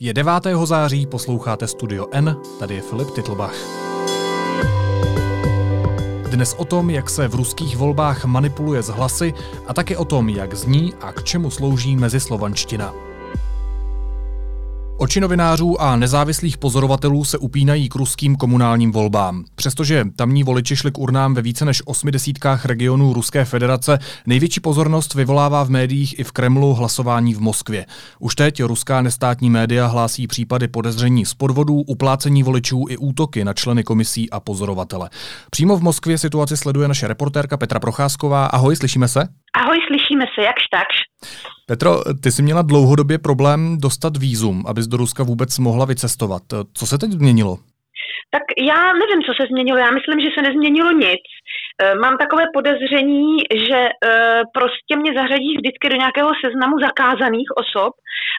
Je 9. září, posloucháte Studio N, tady je Filip Titlbach. Dnes o tom, jak se v ruských volbách manipuluje s hlasy a také o tom, jak zní a k čemu slouží mezislovanština. Oči novinářů a nezávislých pozorovatelů se upínají k ruským komunálním volbám. Přestože tamní voliči šli k urnám ve více než osmi desítkách regionů Ruské federace, největší pozornost vyvolává v médiích i v Kremlu hlasování v Moskvě. Už teď ruská nestátní média hlásí případy podezření z podvodů, uplácení voličů i útoky na členy komisí a pozorovatele. Přímo v Moskvě situaci sleduje naše reportérka Petra Procházková. Ahoj, slyšíme se? Ahoj, slyšíme se, jakž takž. Petro, ty jsi měla dlouhodobě problém dostat výzum, abys do Ruska vůbec mohla vycestovat. Co se teď změnilo? Tak já nevím, co se změnilo. Já myslím, že se nezměnilo nic. Eh, mám takové podezření, že eh, prostě mě zařadí vždycky do nějakého seznamu zakázaných osob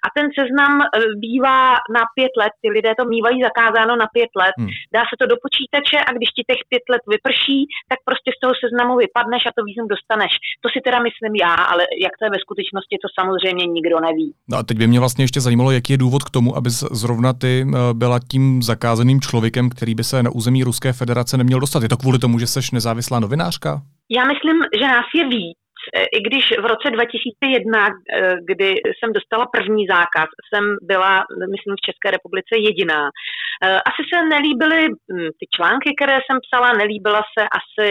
a ten seznam eh, bývá na pět let. Ty lidé to mývají zakázáno na pět let. Hmm. Dá se to do počítače a když ti těch pět let vyprší, tak prostě z toho seznamu vypadneš a to výzum dostaneš. To si teda myslím já, ale jak to je ve skutečnosti, to samozřejmě nikdo neví. No a teď by mě vlastně ještě zajímalo, jaký je důvod k tomu, aby zrovna ty byla tím zakázaným člověkem, který by se na území Ruské federace neměl dostat. Je to kvůli tomu, že jsi nezávislá novinářka? Já myslím, že nás je víc. E, I když v roce 2001, e, kdy jsem dostala první zákaz, jsem byla, myslím, v České republice jediná. E, asi se nelíbily hm, ty články, které jsem psala, nelíbila se asi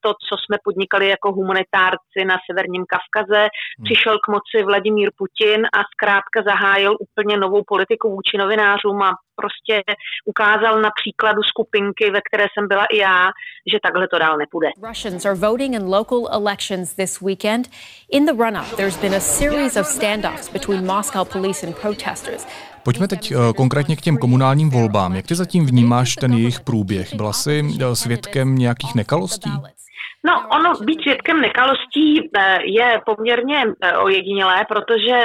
to, co jsme podnikali jako humanitárci na Severním Kavkaze. Hmm. Přišel k moci Vladimír Putin a zkrátka zahájil úplně novou politiku vůči novinářům a prostě ukázal na příkladu skupinky, ve které jsem byla i já, že takhle to dál nepůjde. Russians are voting in local elections this weekend. In the run-up, there's been a series of standoffs between Moscow police and protesters. Pojďme teď uh, konkrétně k těm komunálním volbám. Jak ty zatím vnímáš ten jejich průběh? Byla jsi uh, svědkem nějakých nekalostí? No, ono být svědkem nekalostí eh, je poměrně eh, ojedinělé, protože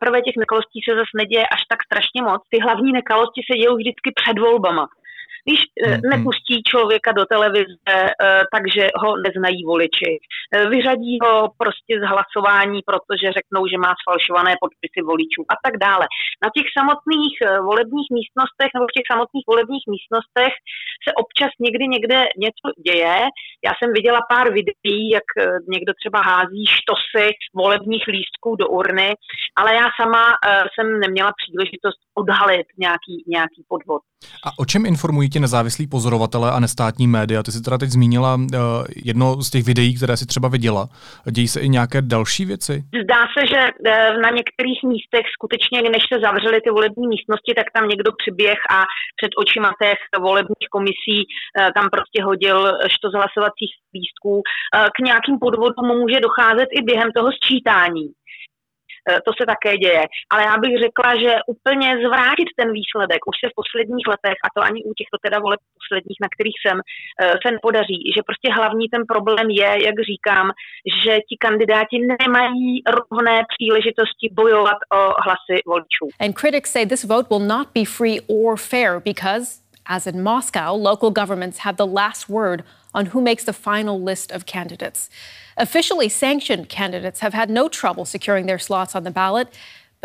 prvé těch nekalostí se zase neděje až tak strašně moc. Ty hlavní nekalosti se dějou vždycky před volbama. Když mm-hmm. nepustí člověka do televize, eh, takže ho neznají voliči. Eh, vyřadí ho prostě z hlasování, protože řeknou, že má sfalšované podpisy voličů a tak dále. Na těch samotných volebních místnostech nebo v těch samotných volebních místnostech se občas někdy někde něco děje. Já jsem viděla pár videí, jak někdo třeba hází štosy volebních lístků do urny, ale já sama jsem neměla příležitost odhalit nějaký, nějaký podvod. A o čem informují ti nezávislí pozorovatelé a nestátní média? Ty jsi teda teď zmínila uh, jedno z těch videí, které si třeba viděla. Dějí se i nějaké další věci? Zdá se, že uh, na některých místech skutečně, než se zavřely ty volební místnosti, tak tam někdo přiběh a před očima těch volebních komisí uh, tam prostě hodil što z hlasovacích lístků. Uh, k nějakým podvodům může docházet i během toho sčítání. Eh, to se také děje. Ale já bych řekla, že úplně zvrátit ten výsledek už se v posledních letech, a to ani u těchto teda voleb posledních, na kterých jsem, eh, se nepodaří. Že prostě hlavní ten problém je, jak říkám, že ti kandidáti nemají rovné příležitosti bojovat o hlasy voličů. And critics say this vote will not be free or fair because As in Moscow, local governments have the last word on who makes the final list of candidates. Officially sanctioned candidates have had no trouble securing their slots on the ballot,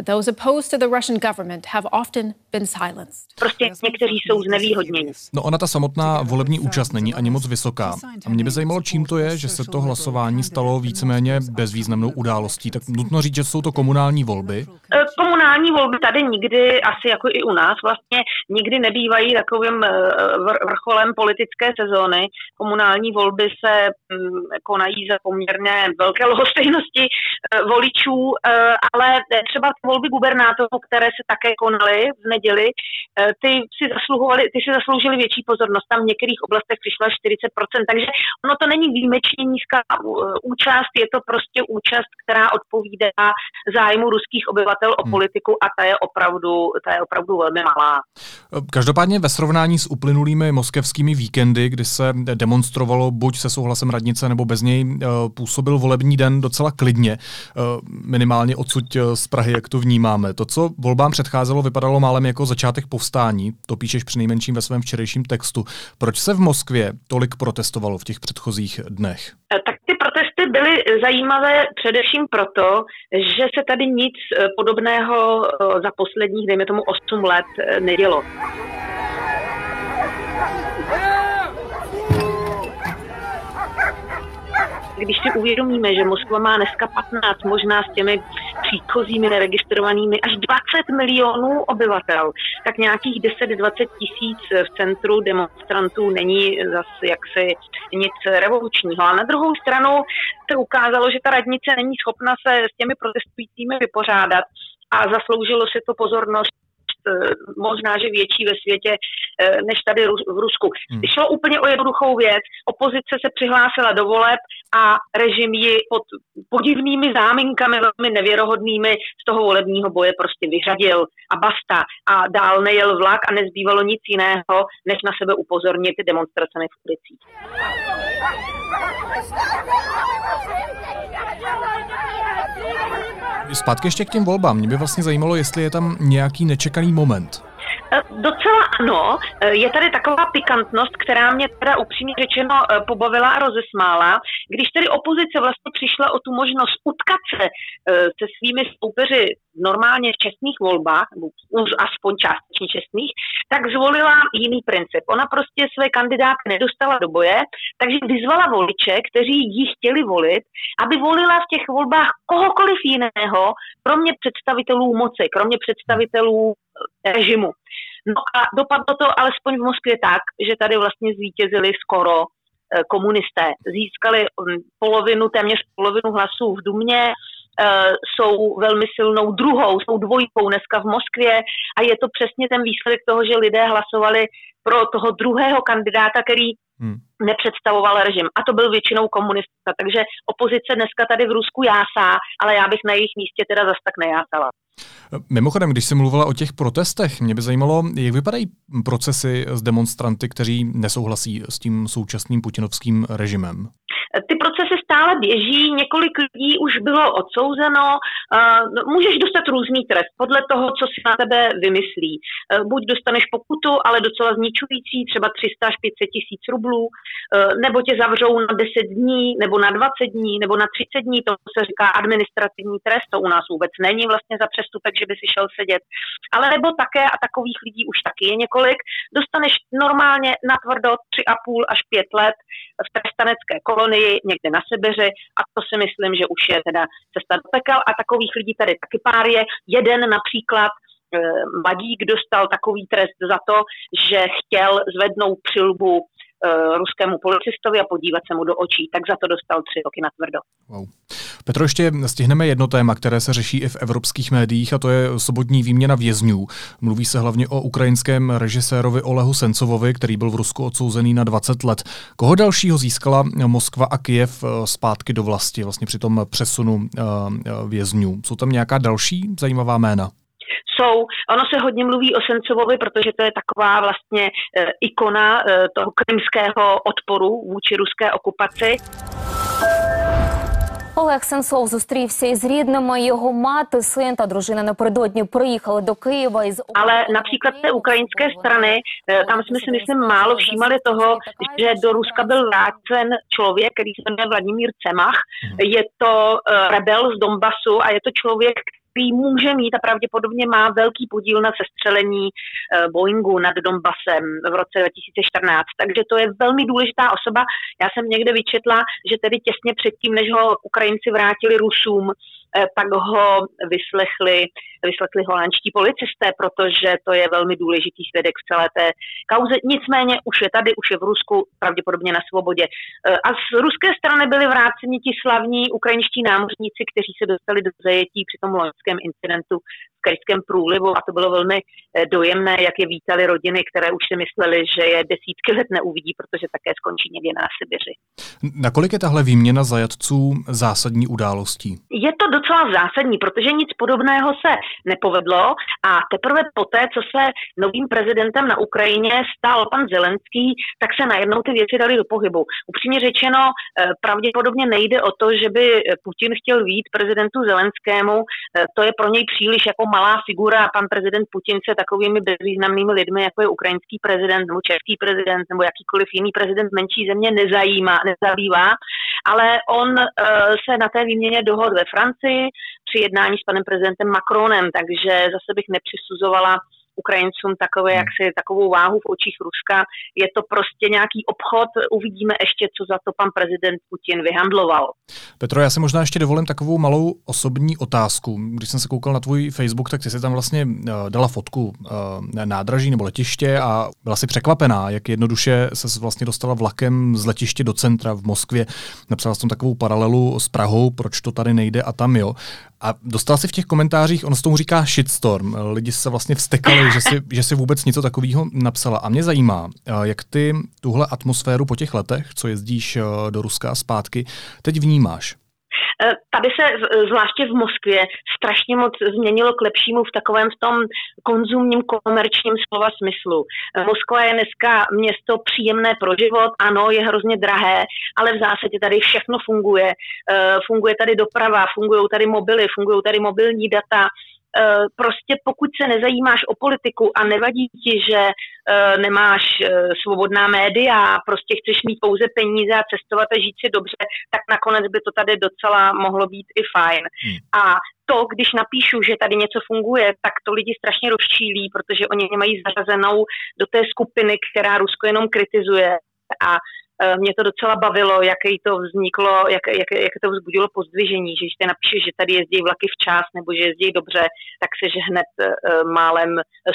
those opposed to the Russian government have often been silenced. Prostě někteří jsou znevýhodněni. No ona ta samotná volební účast není ani moc vysoká. A mě by zajímalo, čím to je, že se to hlasování stalo víceméně bezvýznamnou událostí. Tak nutno říct, že jsou to komunální volby. E, komunální volby tady nikdy, asi jako i u nás vlastně, nikdy nebývají takovým e, vrcholem politické sezóny. Komunální volby se mm, konají za poměrně velké lhostejnosti e, voličů, ale třeba volby gubernátorů, které se také konaly v neděli, eh, ty si zasluhovali, ty si zasloužili větší pozornost. Tam v některých oblastech přišlo 40%, takže ono to není výjimečně nízká eh, účast, je to prostě účast, která odpovídá zájmu ruských obyvatel o hmm. politiku a ta je opravdu, ta je opravdu velmi malá. Každopádně ve srovnání s uplynulými moskevskými víkendy, kdy se demonstrovalo buď se souhlasem radnice nebo bez něj, eh, působil volební den docela klidně, minimálně odsud z Prahy, jak to tu vnímáme. To, co volbám předcházelo, vypadalo málem jako začátek povstání. To píšeš přinejmenším ve svém včerejším textu. Proč se v Moskvě tolik protestovalo v těch předchozích dnech? Tak ty protesty protesty byly zajímavé především proto, že se tady nic podobného za posledních, dejme tomu, 8 let nedělo. Když si uvědomíme, že Moskva má dneska 15, možná s těmi příchozími neregistrovanými až 20 milionů obyvatel, tak nějakých 10-20 tisíc v centru demonstrantů není zase jaksi nic revolučního. A na druhou stranu se ukázalo, že ta radnice není schopna se s těmi protestujícími vypořádat a zasloužilo si to pozornost možná, že větší ve světě eh, než tady v Rusku. Hmm. Šlo úplně o jednoduchou věc. Opozice se přihlásila do voleb a režim ji pod podivnými záminkami, velmi nevěrohodnými z toho volebního boje prostě vyřadil a basta. A dál nejel vlak a nezbývalo nic jiného, než na sebe upozornit demonstracemi v ulicích. Zpátky ještě k těm volbám. Mě by vlastně zajímalo, jestli je tam nějaký nečekaný moment. Eh, docela ano. Eh, je tady taková pikantnost, která mě teda upřímně řečeno eh, pobavila a rozesmála. Když tedy opozice vlastně přišla o tu možnost utkat se se svými soupeři normálně čestných volbách, nebo už aspoň částečně čestných, tak zvolila jiný princip. Ona prostě své kandidáty nedostala do boje, takže vyzvala voliče, kteří ji chtěli volit, aby volila v těch volbách kohokoliv jiného, kromě představitelů moci, kromě představitelů režimu. No a dopadlo to alespoň v Moskvě tak, že tady vlastně zvítězili skoro eh, komunisté. Získali hm, polovinu, téměř polovinu hlasů v Dumě, eh, jsou velmi silnou druhou, jsou dvojkou dneska v Moskvě a je to přesně ten výsledek toho, že lidé hlasovali pro toho druhého kandidáta, který hmm. nepředstavoval režim. A to byl většinou komunista. Takže opozice dneska tady v Rusku jásá, ale já bych na jejich místě teda zas tak nejásala. Mimochodem, když jsi mluvila o těch protestech, mě by zajímalo, jak vypadají procesy s demonstranty, kteří nesouhlasí s tím současným putinovským režimem. Ty procesy stále běží, několik lidí už bylo odsouzeno, no, můžeš dostat různý trest podle toho, co si na tebe vymyslí. E, buď dostaneš pokutu, ale docela zničující, třeba 300 až 500 tisíc rublů, e, nebo tě zavřou na 10 dní, nebo na 20 dní, nebo na 30 dní, to se říká administrativní trest, to u nás vůbec není vlastně za přestupek, že by si šel sedět. Ale nebo také, a takových lidí už taky je několik, dostaneš normálně na tvrdo 3,5 až 5 let v trestanecké kolonii někde na Sibiři a to si myslím, že už je teda cesta do pekel a takových lidí tady taky pár je. Jeden například eh, mladík dostal takový trest za to, že chtěl zvednout přilbu uh, ruskému policistovi a podívat se mu do očí, tak za to dostal tři roky na tvrdo. Wow. Petro, ještě stihneme jedno téma, které se řeší i v evropských médiích, a to je sobotní výměna vězňů. Mluví se hlavně o ukrajinském režisérovi Olehu Sencovovi, který byl v Rusku odsouzený na 20 let. Koho dalšího získala Moskva a Kijev eh, zpátky do vlasti, vlastně při tom přesunu eh, vězňů? Jsou tam nějaká další zajímavá jména? jsou. Ono se hodně mluví o Sencovovi, protože to je taková vlastně e, ikona e, toho krymského odporu vůči ruské okupaci. Олег Сенцов зустрівся із рідними. Його мати, син та дружина напередодні приїхали до Києва із ale například té ukrajinské strany, tam jsme si myslím málo všímali toho, že do Ruska byl vrácen člověk, který se jmenuje Vladimír Cemach. Je to rebel z Donbasu a je to člověk, který může mít a pravděpodobně má velký podíl na sestřelení eh, Boeingu nad Donbasem v roce 2014. Takže to je velmi důležitá osoba. Já jsem někde vyčetla, že tedy těsně předtím, než ho Ukrajinci vrátili Rusům, Eh, tak ho vyslechli, vyslechli holandští policisté, protože to je velmi důležitý svědek v celé té kauze. Nicméně už je tady, už je v Rusku, pravděpodobně na svobodě. Eh, a z ruské strany byli vráceni ti slavní ukrajinští námořníci, kteří se dostali do zajetí při tom loňském incidentu Krajském průlivu a to bylo velmi eh, dojemné, jak je vítali rodiny, které už si mysleli, že je desítky let neuvidí, protože také skončí někde na Sibiři. Nakolik je tahle výměna zajatců zásadní událostí? Je to docela zásadní, protože nic podobného se nepovedlo a teprve poté, co se novým prezidentem na Ukrajině stal pan Zelenský, tak se najednou ty věci dali do pohybu. Upřímně řečeno, eh, pravděpodobně nejde o to, že by Putin chtěl vít prezidentu Zelenskému, eh, to je pro něj příliš jako malá figura a pan prezident Putin se takovými bezvýznamnými lidmi, jako je ukrajinský prezident nebo český prezident nebo jakýkoliv jiný prezident menší země nezajímá, nezabývá, ale on se na té výměně dohodl ve Francii při jednání s panem prezidentem Macronem, takže zase bych nepřisuzovala Ukrajincům takové, jak si takovou váhu v očích Ruska. Je to prostě nějaký obchod, uvidíme ještě, co za to pan prezident Putin vyhandloval. Petro, já si možná ještě dovolím takovou malou osobní otázku. Když jsem se koukal na tvůj Facebook, tak ty si tam vlastně uh, dala fotku uh, nádraží nebo letiště a byla si překvapená, jak jednoduše se vlastně dostala vlakem z letiště do centra v Moskvě. Napsala jsem takovou paralelu s Prahou, proč to tady nejde a tam jo. A dostal si v těch komentářích, on s tomu říká shitstorm, lidi se vlastně vstekali, že si, že si vůbec něco takového napsala. A mě zajímá, jak ty tuhle atmosféru po těch letech, co jezdíš eh, do Ruska a zpátky, teď vnímáš? Eh, tady se zvláště v Moskvě strašně moc změnilo k lepšímu v takovém v tom konzumním komerčním slova smyslu. Eh, Moskva je dneska město příjemné pro život, ano, je hrozně drahé, ale v zásadě tady všechno funguje. Eh, funguje tady doprava, fungují tady mobily, fungují tady mobilní data, Eh, prostě pokud se nezajímáš o politiku a nevadí ti, že eh, nemáš eh, svobodná média, prostě chceš mít pouze peníze a cestovat a žít si dobře, tak nakonec by to tady docela mohlo být i fajn. Hmm. A to, když napíšu, že tady něco funguje, tak to lidi strašně rozčílí, protože oni mají zařazenou do té skupiny, která Rusko jenom kritizuje. A Eh, mě to docela bavilo, jaké to vzniklo, jak, jak, jak to vzbudilo pozdvižení, že když ty napíšeš, že tady jezdí vlaky včas nebo že jezdí dobře, tak se hned uh, málem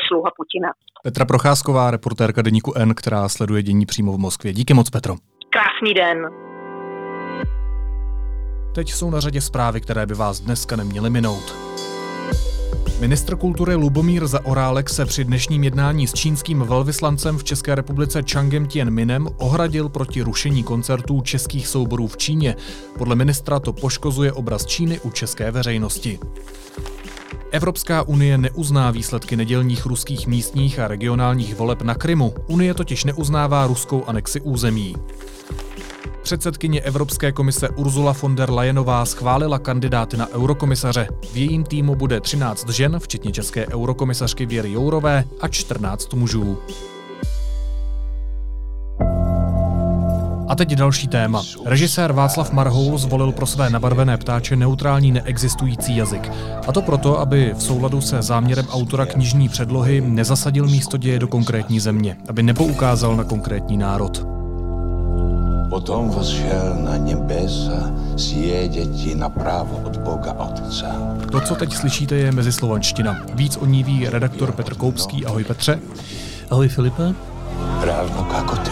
sluha Putina. Petra Procházková, reportérka deníku N, která sleduje dění přímo v Moskvě. Díky moc, Petro. Krásný den. Teď jsou na řadě zprávy, které by vás dneska neměly minout. Ministr kultury Lubomír Zaorálek se při dnešním jednání s čínským velvyslancem v České republice Changem Tianminem ohradil proti rušení koncertů českých souborů v Číně. Podle ministra to poškozuje obraz Číny u české veřejnosti. Evropská unie neuzná výsledky nedělních ruských místních a regionálních voleb na Krymu. Unie totiž neuznává ruskou anexi území. Předsedkyně Evropské komise Ursula von der Leyenová schválila kandidáty na eurokomisaře. V jejím týmu bude 13 žen, včetně české eurokomisařky Věry Jourové a 14 mužů. A teď další téma. Režisér Václav Marhoul zvolil pro své nabarvené ptáče neutrální neexistující jazyk. A to proto, aby v souladu se záměrem autora knižní předlohy nezasadil místo děje do konkrétní země, aby nepoukázal na konkrétní národ. Potom vzšel na nebesa, sjedeti napravo od Boga Otce. To, co teď slyšíte, je mezislovanština. Víc o ní ví redaktor Petr Koupský. Ahoj Petře. Ahoj Filipe. Právno jako ty.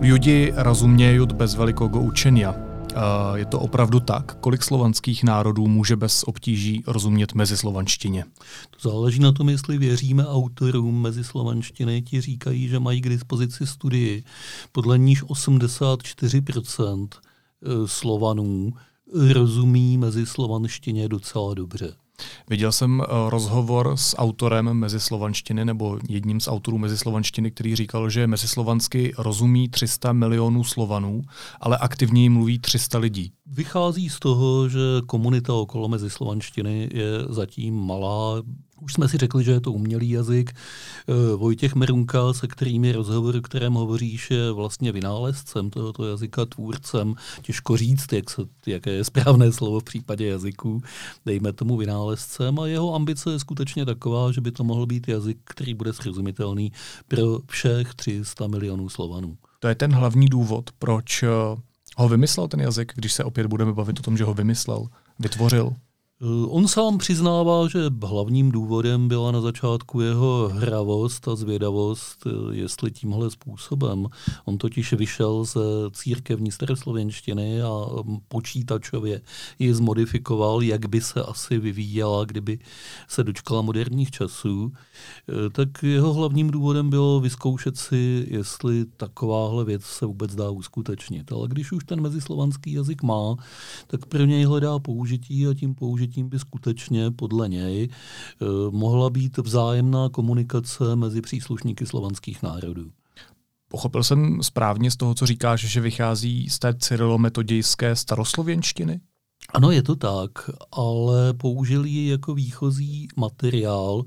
Ljudi rozumějí bez velikého učenia. Je to opravdu tak? Kolik slovanských národů může bez obtíží rozumět mezislovanštině? To záleží na tom, jestli věříme autorům mezislovanštiny. Ti říkají, že mají k dispozici studii, podle níž 84% eh, Slovanů rozumí mezislovanštině docela dobře. Viděl jsem eh, rozhovor s autorem mezislovanštiny nebo jedním z autorů mezislovanštiny, který říkal, že mezislovansky rozumí 300 milionů Slovanů, ale aktivně mluví 300 lidí. Vychází z toho, že komunita okolo mezislovanštiny je zatím malá, už jsme si řekli, že je to umělý jazyk. Eh, Vojtěch Merunka, se kterými rozhovor, o kterém hovoříš, je vlastně vynálezcem tohoto jazyka, tvůrcem. Těžko říct, jak se, jaké je správné slovo v případě jazyků. Dejme tomu vynálezcem a jeho ambice je skutečně taková, že by to mohl být jazyk, který bude srozumitelný pro všech 300 milionů Slovanů. To je ten hlavní důvod, proč eh, ho vymyslel ten jazyk, když se opět budeme bavit o tom, že ho vymyslel, vytvořil? Eh, on sám přiznává, že hlavním důvodem byla na začátku jeho hravost a zvědavost, eh, jestli tímhle způsobem. On totiž vyšel z církevní staroslovenštiny a mm, počítačově ji zmodifikoval, jak by se asi vyvíjela, kdyby se dočkala moderních časů. Eh, tak jeho hlavním důvodem bylo vyzkoušet si, jestli takováhle věc se vůbec dá uskutečnit. Ale když už ten mezislovanský jazyk má, tak pro něj hledá použití a tím použití tím by skutečně podle něj eh, mohla být vzájemná komunikace mezi příslušníky slovanských národů. Pochopil jsem správně z toho, co říkáš, že vychází z té cyrilometodějské staroslověnštiny? Ano, je to tak, ale použili ji jako výchozí materiál,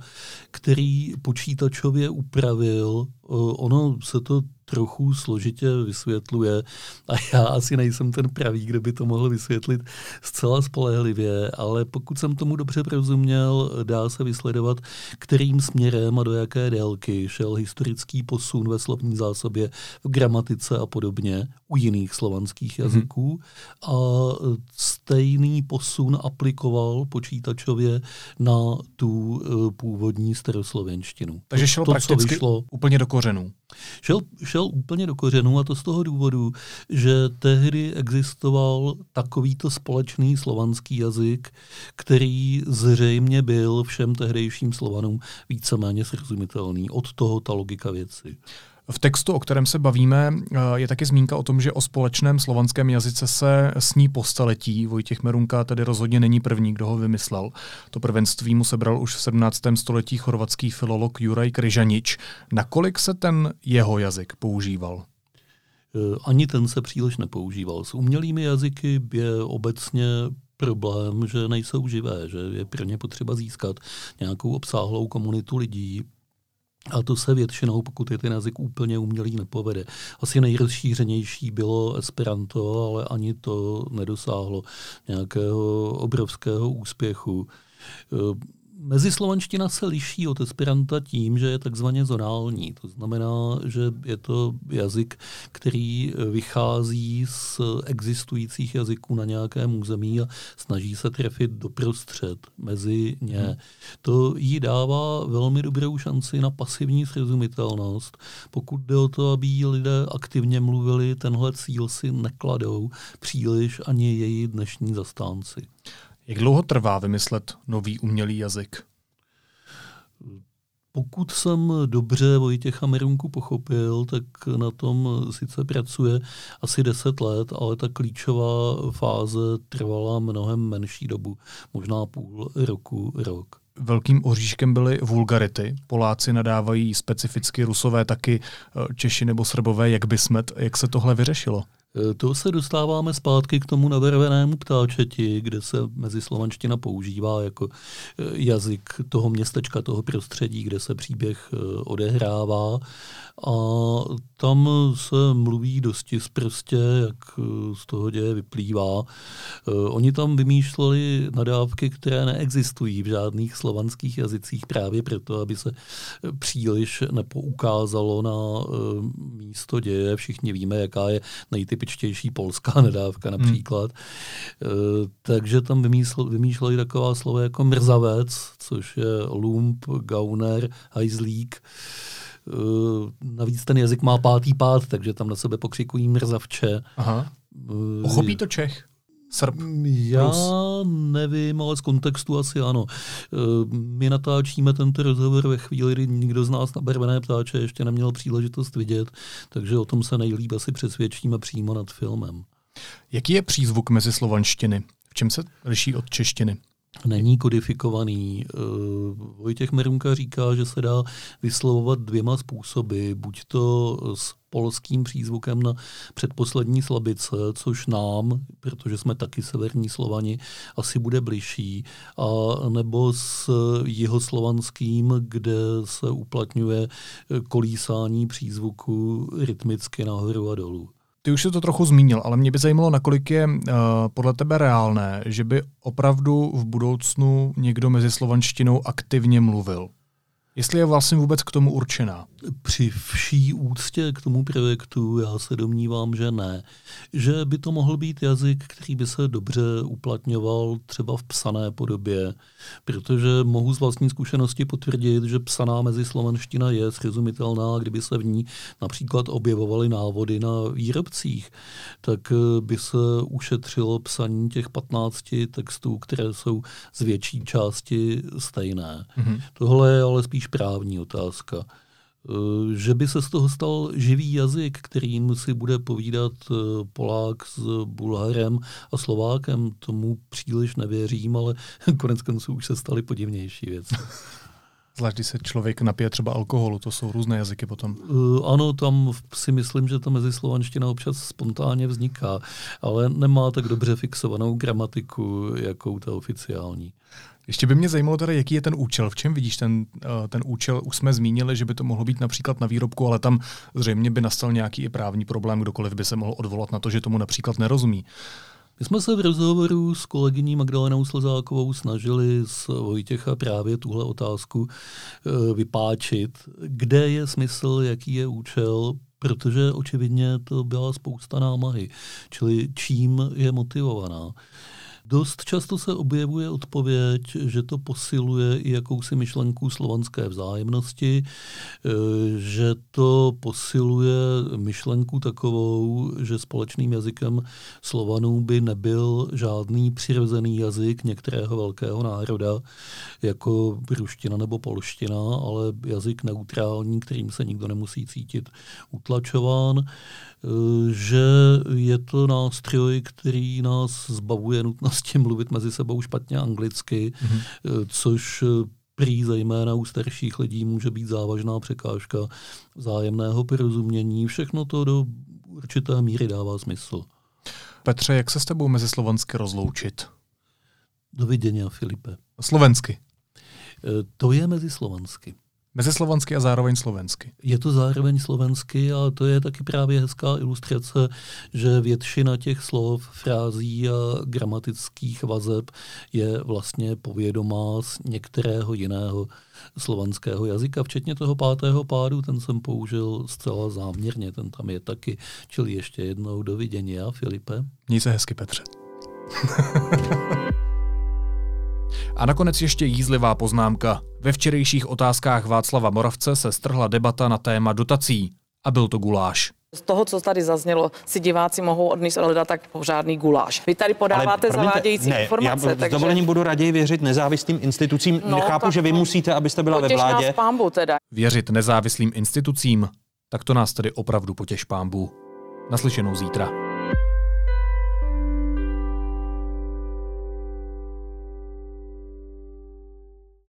který počítačově upravil. Eh, ono se to trochu složitě vysvětluje a já asi nejsem ten pravý, kdo by to mohl vysvětlit zcela spolehlivě, ale pokud jsem tomu dobře rozuměl, dá se vysledovat, kterým směrem a do jaké délky šel historický posun ve slovní zásobě, v gramatice a podobně u jiných slovanských mhm. jazyků a stejný posun aplikoval počítačově na tu eh, původní staroslovenštinu. Takže šel to, prakticky vyšlo, úplně do kořenů. Šel, šel úplně do kořenů a to z toho důvodu, že tehdy existoval takovýto společný slovanský jazyk, který zřejmě byl všem tehdejším slovanům víceméně srozumitelný. Od toho ta logika věci. V textu, o kterém se bavíme, eh, je taky zmínka o tom, že o společném slovanském jazyce se sní po staletí. Vojtěch Merunka tedy rozhodně není první, kdo ho vymyslel. To prvenství mu sebral už v 17. století chorvatský filolog Juraj Kryžanič. Nakolik se ten jeho jazyk používal? Eh, ani ten se příliš nepoužíval. S umělými jazyky je obecně problém, že nejsou živé, že je pro ně potřeba získat nějakou obsáhlou komunitu lidí, a to se většinou, pokud je ten jazyk úplně umělý, nepovede. Asi nejrozšířenější bylo Esperanto, ale ani to nedosáhlo nějakého obrovského úspěchu. Mezislovanština se liší od Esperanta tím, že je takzvaně zonální. To znamená, že je to jazyk, který vychází z existujících jazyků na nějakém území a snaží se trefit doprostřed mezi ně. Hmm. To jí dává velmi dobrou šanci na pasivní srozumitelnost. Pokud jde o to, aby lidé aktivně mluvili, tenhle cíl si nekladou příliš ani její dnešní zastánci. Jak dlouho trvá vymyslet nový umělý jazyk? Pokud jsem dobře Vojtěcha Merunku pochopil, tak na tom sice pracuje asi 10 let, ale ta klíčová fáze trvala mnohem menší dobu, možná půl roku, rok. Velkým oříškem byly vulgarity. Poláci nadávají specificky, rusové taky, Češi nebo Srbové, jak by smet. Jak se tohle vyřešilo? Eh, to se dostáváme zpátky k tomu navrvenému ptáčeti, kde se mezi slovanština používá jako eh, jazyk toho městečka, toho prostředí, kde se příběh eh, odehrává. A tam se mluví dosti zprostě, jak z toho děje vyplývá. Oni tam vymýšleli nadávky, které neexistují v žádných slovanských jazycích právě proto, aby se příliš nepoukázalo na místo děje. Všichni víme, jaká je nejtyp typičtější polská nadávka například. Hmm. Takže tam vymýšleli, vymýšleli taková slova jako mrzavec, což je lump, gauner, hajzlík. E, navíc ten jazyk má pátý pád, takže tam na sebe pokřikují mrzavče. Aha. E, Pochopí to Čech? Srb? Já Rus. nevím, ale z kontextu asi ano. My natáčíme tento rozhovor ve chvíli, kdy nikdo z nás na barvené ptáče ještě neměl příležitost vidět, takže o tom se nejlíp asi přesvědčíme přímo nad filmem. Jaký je přízvuk mezi slovanštiny? V čem se liší od češtiny? Není kodifikovaný. Eh, Vojtěch Merunka říká, že se dá vyslovovat dvěma způsoby, buď to s polským přízvukem na předposlední slabice, což nám, protože jsme taky severní Slovani, asi bude bližší, a nebo s jihoslovanským, kde se uplatňuje kolísání přízvuku rytmicky nahoru a dolů. Ty už si to trochu zmínil, ale mě by zajímalo, nakolik je uh, podle tebe reálné, že by opravdu v budoucnu někdo mezi slovanštinou aktivně mluvil. Jestli je vlastně vůbec k tomu určená? Při vší úctě k tomu projektu já se domnívám, že ne. Že by to mohl být jazyk, který by se dobře uplatňoval třeba v psané podobě, protože mohu z vlastní zkušenosti potvrdit, že psaná mezislovenština je srozumitelná, kdyby se v ní například objevovaly návody na výrobcích, tak by se ušetřilo psaní těch 15 textů, které jsou z větší části stejné. Mm-hmm. Tohle je ale spíš právní otázka. Eh, že by se z toho stal živý jazyk, kterým si bude povídat eh, Polák s Bulharem a Slovákem, tomu příliš nevěřím, ale konec konců už se staly podivnější věci. Zvlášť když se člověk napije třeba alkoholu, to jsou různé jazyky potom. Uh, ano, tam si myslím, že ta mezislovanština občas spontánně vzniká, ale nemá tak dobře fixovanou gramatiku, jakou ta oficiální. Ještě by mě zajímalo teda, jaký je ten účel. V čem vidíš ten, eh, ten účel? Už jsme zmínili, že by to mohlo být například na výrobku, ale tam zřejmě by nastal nějaký i právní problém, kdokoliv by se mohl odvolat na to, že tomu například nerozumí. My jsme se v rozhovoru s kolegyní Magdalenou Slezákovou snažili z Vojtěcha právě tuhle otázku eh, vypáčit. Kde je smysl, jaký je účel, protože očividně to byla spousta námahy, čili čím je motivovaná. Dost často se objevuje odpověď, že to posiluje i jakousi myšlenku slovanské vzájemnosti, eh, že to posiluje myšlenku takovou, že společným jazykem Slovanů by nebyl žádný přirozený jazyk některého velkého národa, jako ruština nebo polština, ale jazyk neutrální, kterým se nikdo nemusí cítit utlačován že je to nástroj, který nás zbavuje nutnosti mluvit mezi sebou špatně anglicky, mm-hmm. což prý zejména u starších lidí může být závažná překážka vzájemného porozumění. Všechno to do určité míry dává smysl. Petře, jak se s tebou mezi slovensky rozloučit? Do vidění, Filipe. Slovensky. E, to je mezi slovansky. Mezislovensky a zároveň slovensky. Je to zároveň slovensky a to je taky právě hezká ilustrace, že většina těch slov, frází a gramatických vazeb je vlastně povědomá z některého jiného slovanského jazyka, včetně toho pátého pádu, ten jsem použil zcela záměrně, ten tam je taky. Čili ještě jednou dovidění a Filipe. Měj se hezky, Petře. A nakonec ještě jízlivá poznámka. Ve včerejších otázkách Václava Moravce se strhla debata na téma dotací. A byl to guláš. Z toho, co tady zaznělo, si diváci mohou odníst odhledat tak pořádný guláš. Vy tady podáváte Ale, zavádějící ne, informace. Já takže... s dovolením budu raději věřit nezávislým institucím. No, Chápu, že vy musíte, abyste byla ve vládě. Nás pámbu teda. Věřit nezávislým institucím? Tak to nás tedy opravdu potěš pámbu. Naslyšenou zítra.